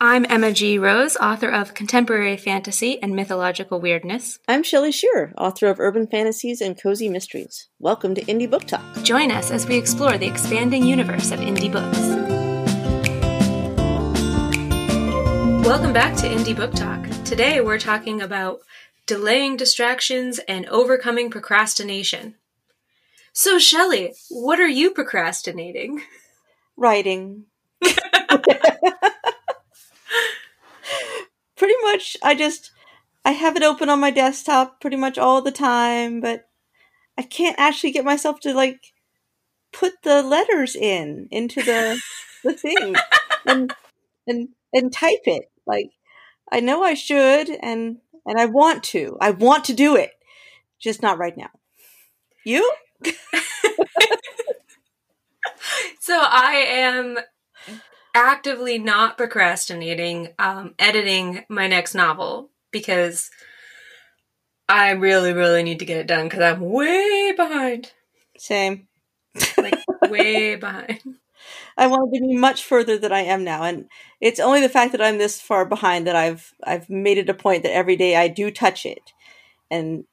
I'm Emma G. Rose, author of Contemporary Fantasy and Mythological Weirdness. I'm Shelley Shearer, author of Urban Fantasies and Cozy Mysteries. Welcome to Indie Book Talk. Join us as we explore the expanding universe of indie books. Welcome back to Indie Book Talk. Today we're talking about delaying distractions and overcoming procrastination. So, Shelley, what are you procrastinating? Writing. pretty much I just I have it open on my desktop pretty much all the time, but I can't actually get myself to like put the letters in into the the thing and and and type it. Like I know I should and and I want to. I want to do it. Just not right now. You? so I am actively not procrastinating um, editing my next novel because I really, really need to get it done because I'm way behind. Same. Like, way behind. I want to be much further than I am now, and it's only the fact that I'm this far behind that I've I've made it a point that every day I do touch it, and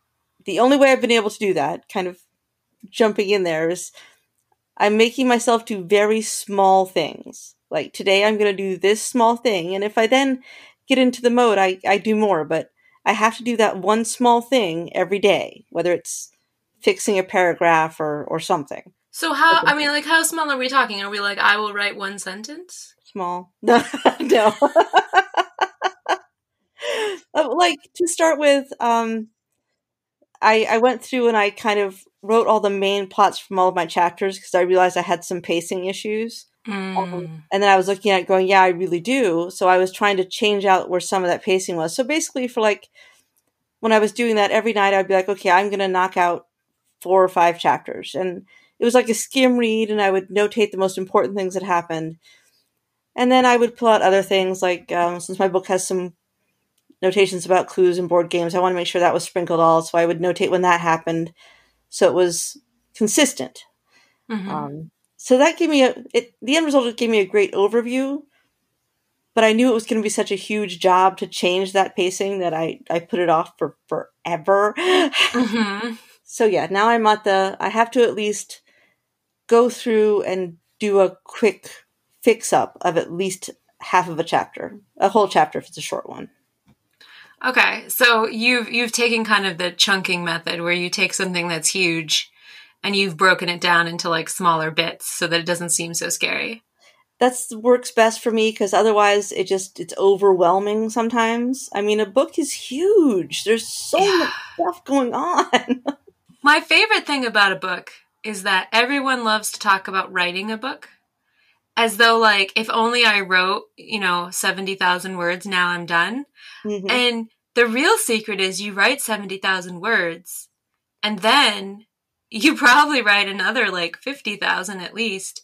the only way I've been able to do that, kind of jumping in there, is I'm making myself do very small things. Like today I'm going to do this small thing. And if I then get into the mode, I, I do more, but I have to do that one small thing every day, whether it's fixing a paragraph or, or something. So how, I mean, like how small are we talking? Are we like, I will write one sentence? Small. No, no. Uh, like to start with, um, I, I went through and I kind of wrote all the main plots from all of my chapters because I realized I had some pacing issues. Mm. Um, and then I was looking at it going, yeah, I really do. So I was trying to change out where some of that pacing was. So basically, for like when I was doing that every night, I'd be like, okay, I'm going to knock out four or five chapters. And it was like a skim read, and I would notate the most important things that happened. And then I would pull out other things, like um, since my book has some notations about clues and board games, I want to make sure that was sprinkled all. So I would notate when that happened. So it was consistent. Mm-hmm. Um, so that gave me a it the end result gave me a great overview but i knew it was going to be such a huge job to change that pacing that i i put it off for forever mm-hmm. so yeah now i'm at the i have to at least go through and do a quick fix up of at least half of a chapter a whole chapter if it's a short one okay so you've you've taken kind of the chunking method where you take something that's huge and you've broken it down into like smaller bits so that it doesn't seem so scary. That's works best for me because otherwise it just it's overwhelming sometimes. I mean, a book is huge. There's so yeah. much stuff going on. My favorite thing about a book is that everyone loves to talk about writing a book as though like if only I wrote, you know, 70,000 words, now I'm done. Mm-hmm. And the real secret is you write 70,000 words and then you probably write another like 50,000 at least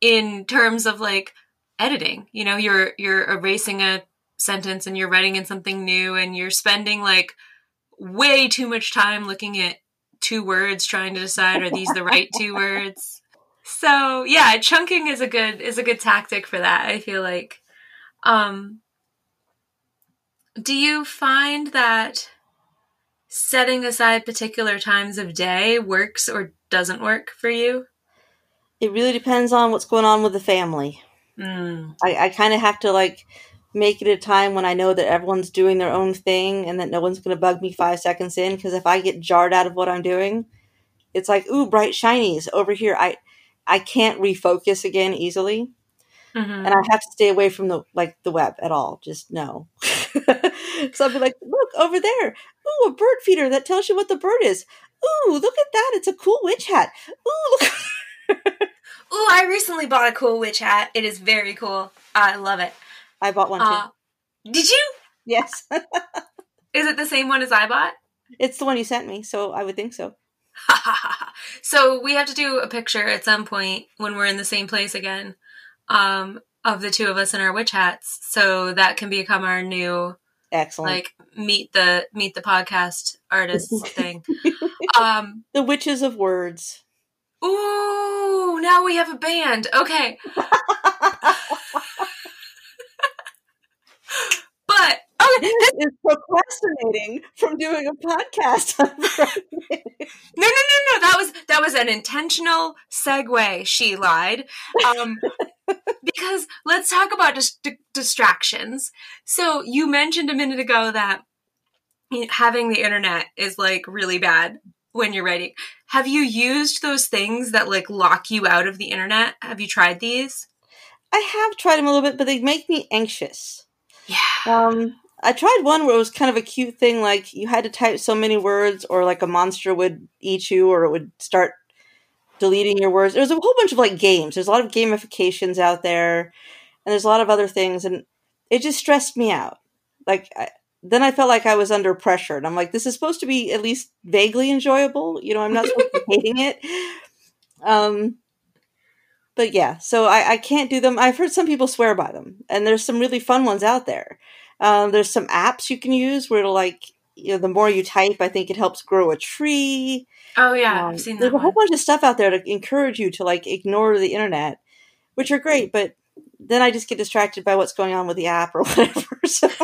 in terms of like editing. You know, you're you're erasing a sentence and you're writing in something new and you're spending like way too much time looking at two words trying to decide are these the right two words. So, yeah, chunking is a good is a good tactic for that. I feel like um do you find that setting aside particular times of day works or doesn't work for you? It really depends on what's going on with the family. Mm. I, I kind of have to like make it a time when I know that everyone's doing their own thing and that no one's going to bug me five seconds in. Because if I get jarred out of what I'm doing, it's like, ooh, bright shinies over here. I I can't refocus again easily, mm-hmm. and I have to stay away from the like the web at all. Just no. so I'll be like, look over there. Ooh, a bird feeder that tells you what the bird is. Ooh, look at that. It's a cool witch hat. Ooh, look. Ooh, I recently bought a cool witch hat. It is very cool. I love it. I bought one too. Uh, did you? Yes. is it the same one as I bought? It's the one you sent me, so I would think so. so we have to do a picture at some point when we're in the same place again um, of the two of us in our witch hats. So that can become our new Excellent. Like meet the meet the podcast artists thing. Um The Witches of Words. Ooh, now we have a band. Okay. is procrastinating from doing a podcast. no, no, no, no. That was that was an intentional segue. She lied. Um, because let's talk about dis- distractions. So you mentioned a minute ago that having the internet is like really bad when you're writing. Have you used those things that like lock you out of the internet? Have you tried these? I have tried them a little bit, but they make me anxious. Yeah. Um, I tried one where it was kind of a cute thing, like you had to type so many words, or like a monster would eat you, or it would start deleting your words. There's a whole bunch of like games. There's a lot of gamifications out there, and there's a lot of other things, and it just stressed me out. Like I, then I felt like I was under pressure, and I'm like, this is supposed to be at least vaguely enjoyable. You know, I'm not supposed to be hating it. Um, but yeah, so I, I can't do them. I've heard some people swear by them, and there's some really fun ones out there. Um, there's some apps you can use where like you know the more you type, I think it helps grow a tree. Oh yeah, um, I've seen that. There's a whole bunch of stuff out there to encourage you to like ignore the internet, which are great, but then I just get distracted by what's going on with the app or whatever. So.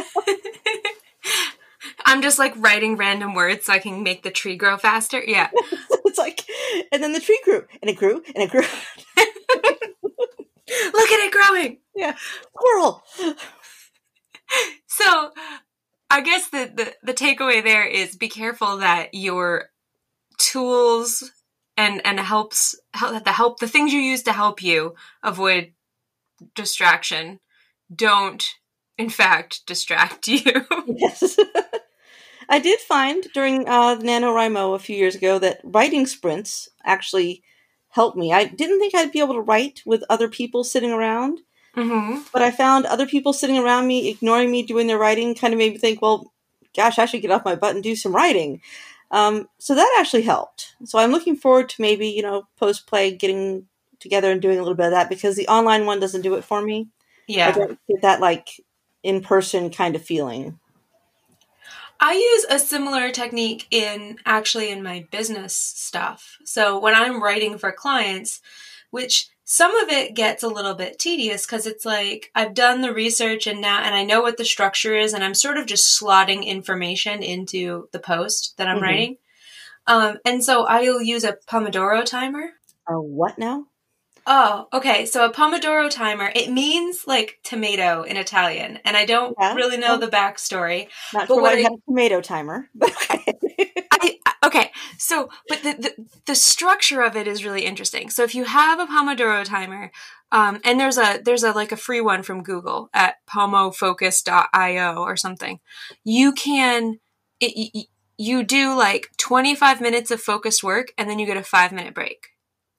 I'm just like writing random words so I can make the tree grow faster. Yeah. it's like, and then the tree grew, and it grew, and it grew. Look at it growing. Yeah. Squirrel. So I guess the, the, the takeaway there is be careful that your tools and and helps help the help the things you use to help you avoid distraction don't in fact distract you. yes. I did find during uh, NaNoWriMo a few years ago that writing sprints actually helped me. I didn't think I'd be able to write with other people sitting around, mm-hmm. but I found other people sitting around me ignoring me doing their writing kind of made me think, well, gosh, I should get off my butt and do some writing. Um, so that actually helped. So I'm looking forward to maybe, you know, post play getting together and doing a little bit of that because the online one doesn't do it for me. Yeah. I don't get that like in person kind of feeling. I use a similar technique in actually in my business stuff. So when I'm writing for clients, which some of it gets a little bit tedious because it's like I've done the research and now and I know what the structure is and I'm sort of just slotting information into the post that I'm mm-hmm. writing. Um, and so I'll use a Pomodoro timer. A what now? Oh, okay. So a Pomodoro timer, it means like tomato in Italian. And I don't yeah. really know the backstory. Not but sure what I have a tomato timer, but okay. I, okay. So, but the, the, the, structure of it is really interesting. So if you have a Pomodoro timer, um, and there's a, there's a, like a free one from Google at pomofocus.io or something, you can, it, you do like 25 minutes of focused work and then you get a five minute break.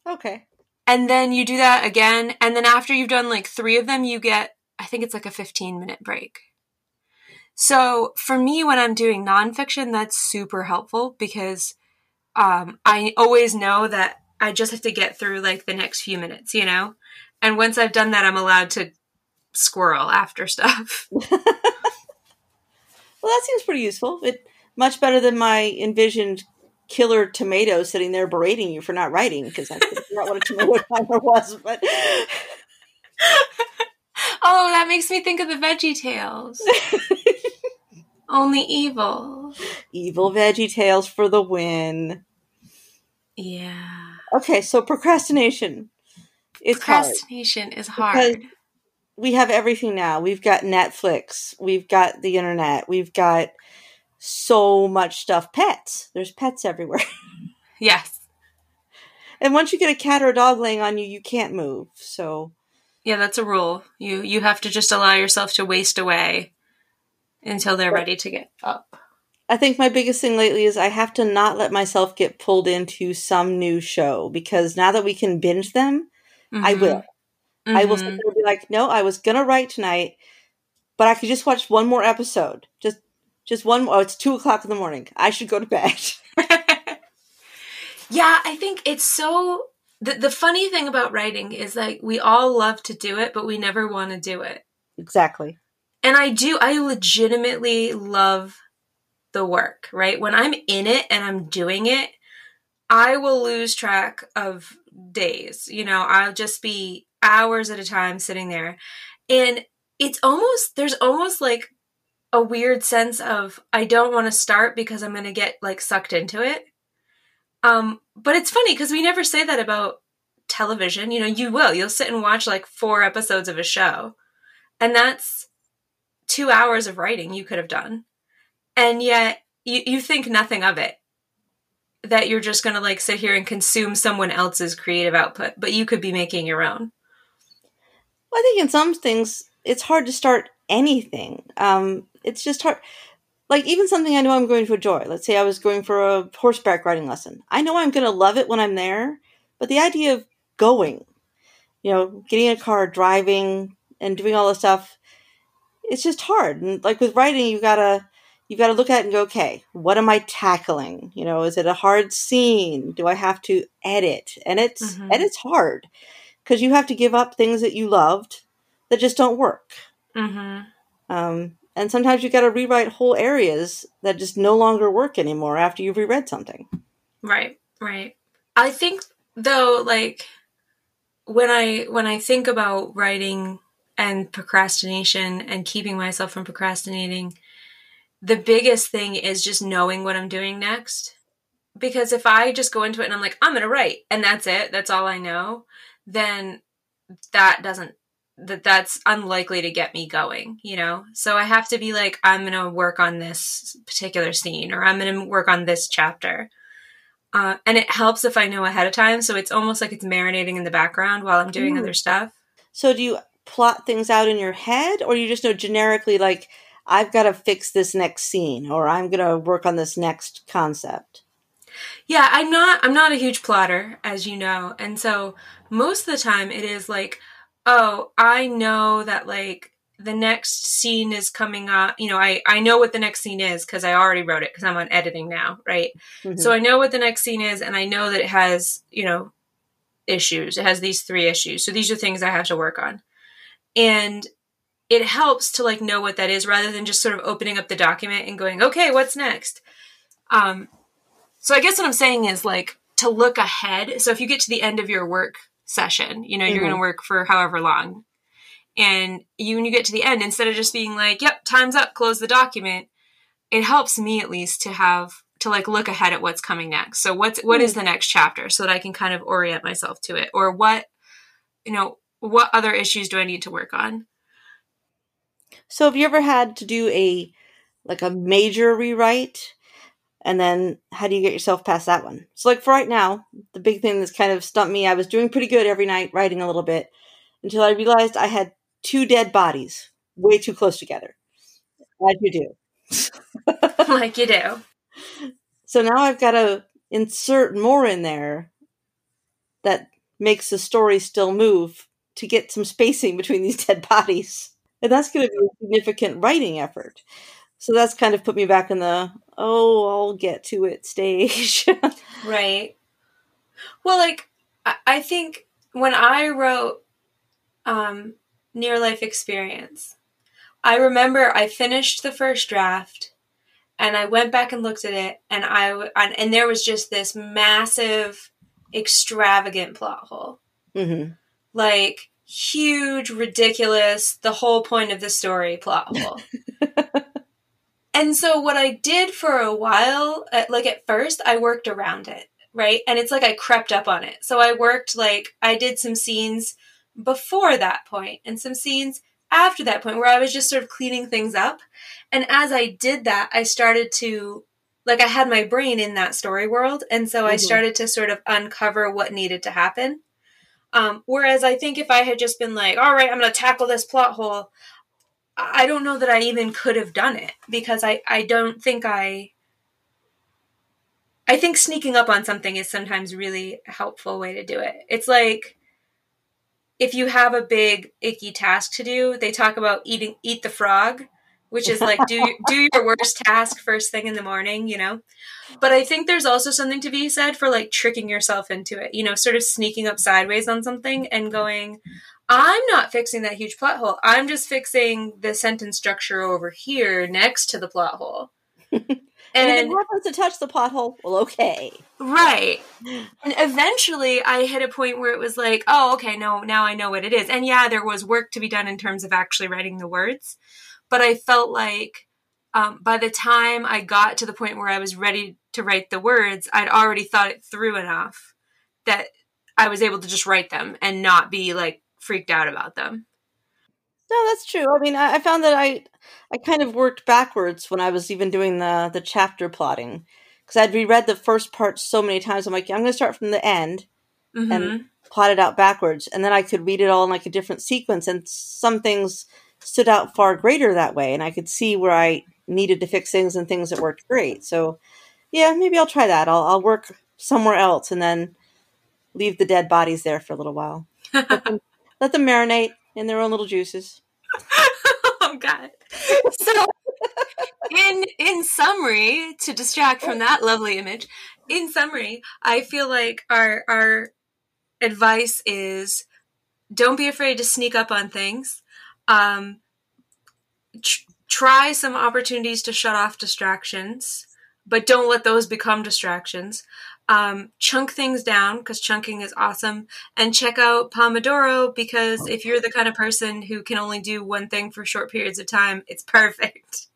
Okay and then you do that again and then after you've done like three of them you get i think it's like a 15 minute break. So for me when i'm doing nonfiction that's super helpful because um, i always know that i just have to get through like the next few minutes you know? And once i've done that i'm allowed to squirrel after stuff. Well that seems pretty useful. It much better than my envisioned killer tomato sitting there berating you for not writing because I couldn't figure out what a tomato timer was. But oh, that makes me think of the Veggie Tales. Only evil. Evil Veggie Tales for the win. Yeah. Okay, so procrastination. It's procrastination hard is hard. We have everything now. We've got Netflix. We've got the internet. We've got so much stuff. Pets. There's pets everywhere. yes. And once you get a cat or a dog laying on you, you can't move. So Yeah, that's a rule. You you have to just allow yourself to waste away until they're ready to get up. I think my biggest thing lately is I have to not let myself get pulled into some new show because now that we can binge them, mm-hmm. I will. Mm-hmm. I will be like, no, I was gonna write tonight, but I could just watch one more episode. Just just one. Oh, it's two o'clock in the morning. I should go to bed. yeah, I think it's so. The, the funny thing about writing is like we all love to do it, but we never want to do it. Exactly. And I do. I legitimately love the work. Right when I'm in it and I'm doing it, I will lose track of days. You know, I'll just be hours at a time sitting there, and it's almost there's almost like a weird sense of I don't want to start because I'm going to get like sucked into it. Um, but it's funny because we never say that about television. You know, you will. You'll sit and watch like four episodes of a show, and that's two hours of writing you could have done. And yet you, you think nothing of it. That you're just going to like sit here and consume someone else's creative output, but you could be making your own. Well, I think in some things it's hard to start anything. Um, it's just hard. Like even something I know I'm going to enjoy. Let's say I was going for a horseback riding lesson. I know I'm going to love it when I'm there, but the idea of going, you know, getting a car, driving, and doing all the stuff, it's just hard. And like with writing, you gotta you gotta look at it and go, okay, what am I tackling? You know, is it a hard scene? Do I have to edit? And it's mm-hmm. and it's hard because you have to give up things that you loved that just don't work. Mm-hmm. Um, and sometimes you've got to rewrite whole areas that just no longer work anymore after you've reread something. Right, right. I think though, like when I when I think about writing and procrastination and keeping myself from procrastinating, the biggest thing is just knowing what I'm doing next. Because if I just go into it and I'm like, I'm going to write and that's it, that's all I know, then that doesn't that that's unlikely to get me going, you know? So I have to be like, I'm going to work on this particular scene or I'm going to work on this chapter. Uh, and it helps if I know ahead of time. So it's almost like it's marinating in the background while I'm doing mm. other stuff. So do you plot things out in your head or you just know generically like, I've got to fix this next scene or I'm going to work on this next concept? Yeah, I'm not I'm not a huge plotter as you know. And so most of the time it is like, oh, I know that like the next scene is coming up you know i i know what the next scene is because i already wrote it because i'm on editing now right? Mm-hmm. so i know what the next scene is and i know that it has you know issues. It has these three issues. So these are things i have to work on. And it helps to like know what that is rather than just sort of opening up the document and going okay what's next? Um so i guess what i'm saying is like to look ahead. So if you get to the end of your work session. You know mm-hmm. you're going to work for however long. And you when you get to the end instead of just being like yep time's up close the document it helps me at least to have to like look ahead at what's coming next. So what's what is hmm. the next chapter? So that i can kind of orient myself to it. Or what you know what other issues do i need to work on? So have you ever had to do a like a major rewrite and then how do you get yourself past that one so like for right now the big thing that's kind of stumped me i was doing pretty good every night writing a little bit until i realized i had two dead bodies way too close together. Like you do. like you do. So now I've got to insert more in there that makes the story still move to get some spacing between these dead bodies. And that's going to be a significant writing effort. So that's kind of put me back in the, oh, I'll get to it stage. right. Well, like, I think when I wrote um, near life experience. I remember I finished the first draft and I went back and looked at it and I and there was just this massive extravagant plot hole. Mm-hmm. Like huge ridiculous the whole point of the story plot hole. and so what I did for a while uh, like at first I worked around it, right? And it's like I crept up on it. So I worked like I did some scenes before that point and some scenes after that point where I was just sort of cleaning things up. And as I did that, I started to like I had my brain in that story world, and so mm-hmm. I started to sort of uncover what needed to happen. Um, whereas I think if I had just been like, all right, I'm going to tackle this plot hole, I don't know that I even could have done it because I, I don't think I. I think sneaking up on something is sometimes really helpful way to do it. It's like if you have a big icky task to do, they talk about eating eat the frog, which is like do do your worst task first thing in the morning, you know. But I think there's also something to be said for like tricking yourself into it, you know, sort of sneaking up sideways on something and going, I'm not fixing that huge plot hole. I'm just fixing the sentence structure over here next to the plot hole. And, and it happens to touch the pothole, well, okay. Right. And eventually I hit a point where it was like, oh, okay, no, now I know what it is. And yeah, there was work to be done in terms of actually writing the words. But I felt like um, by the time I got to the point where I was ready to write the words, I'd already thought it through enough that I was able to just write them and not be like freaked out about them. No, that's true. I mean, I, I found that I I kind of worked backwards when I was even doing the the chapter plotting because I'd reread the first part so many times. I'm like, I'm going to start from the end mm-hmm. and plot it out backwards, and then I could read it all in like a different sequence. And some things stood out far greater that way, and I could see where I needed to fix things and things that worked great. So, yeah, maybe I'll try that. I'll I'll work somewhere else and then leave the dead bodies there for a little while. let, them, marinate in their own little juices. oh God! So, in in summary, to distract from that lovely image, in summary, I feel like our our advice is don't be afraid to sneak up on things. Um, tr- try some opportunities to shut off distractions, but don't let those become distractions um, chunk things down because chunking is awesome and check out pomodoro because if you're the kind of person who can only do one thing for short periods of time it's perfect.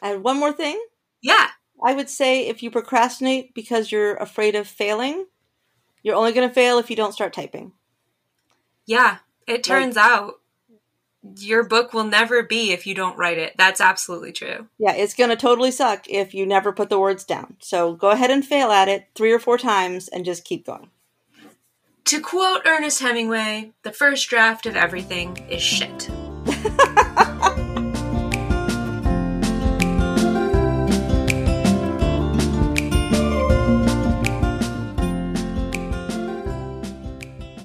And one more thing? Yeah. I would say if you procrastinate because you're afraid of failing you're only going to fail if you don't start typing. Yeah it turns like, out your book will never be if you don't write it. That's absolutely true. Yeah, it's going to totally suck if you never put the words down. So go ahead and fail at it three or four times and just keep going. To quote Ernest Hemingway, the first draft of everything is shit.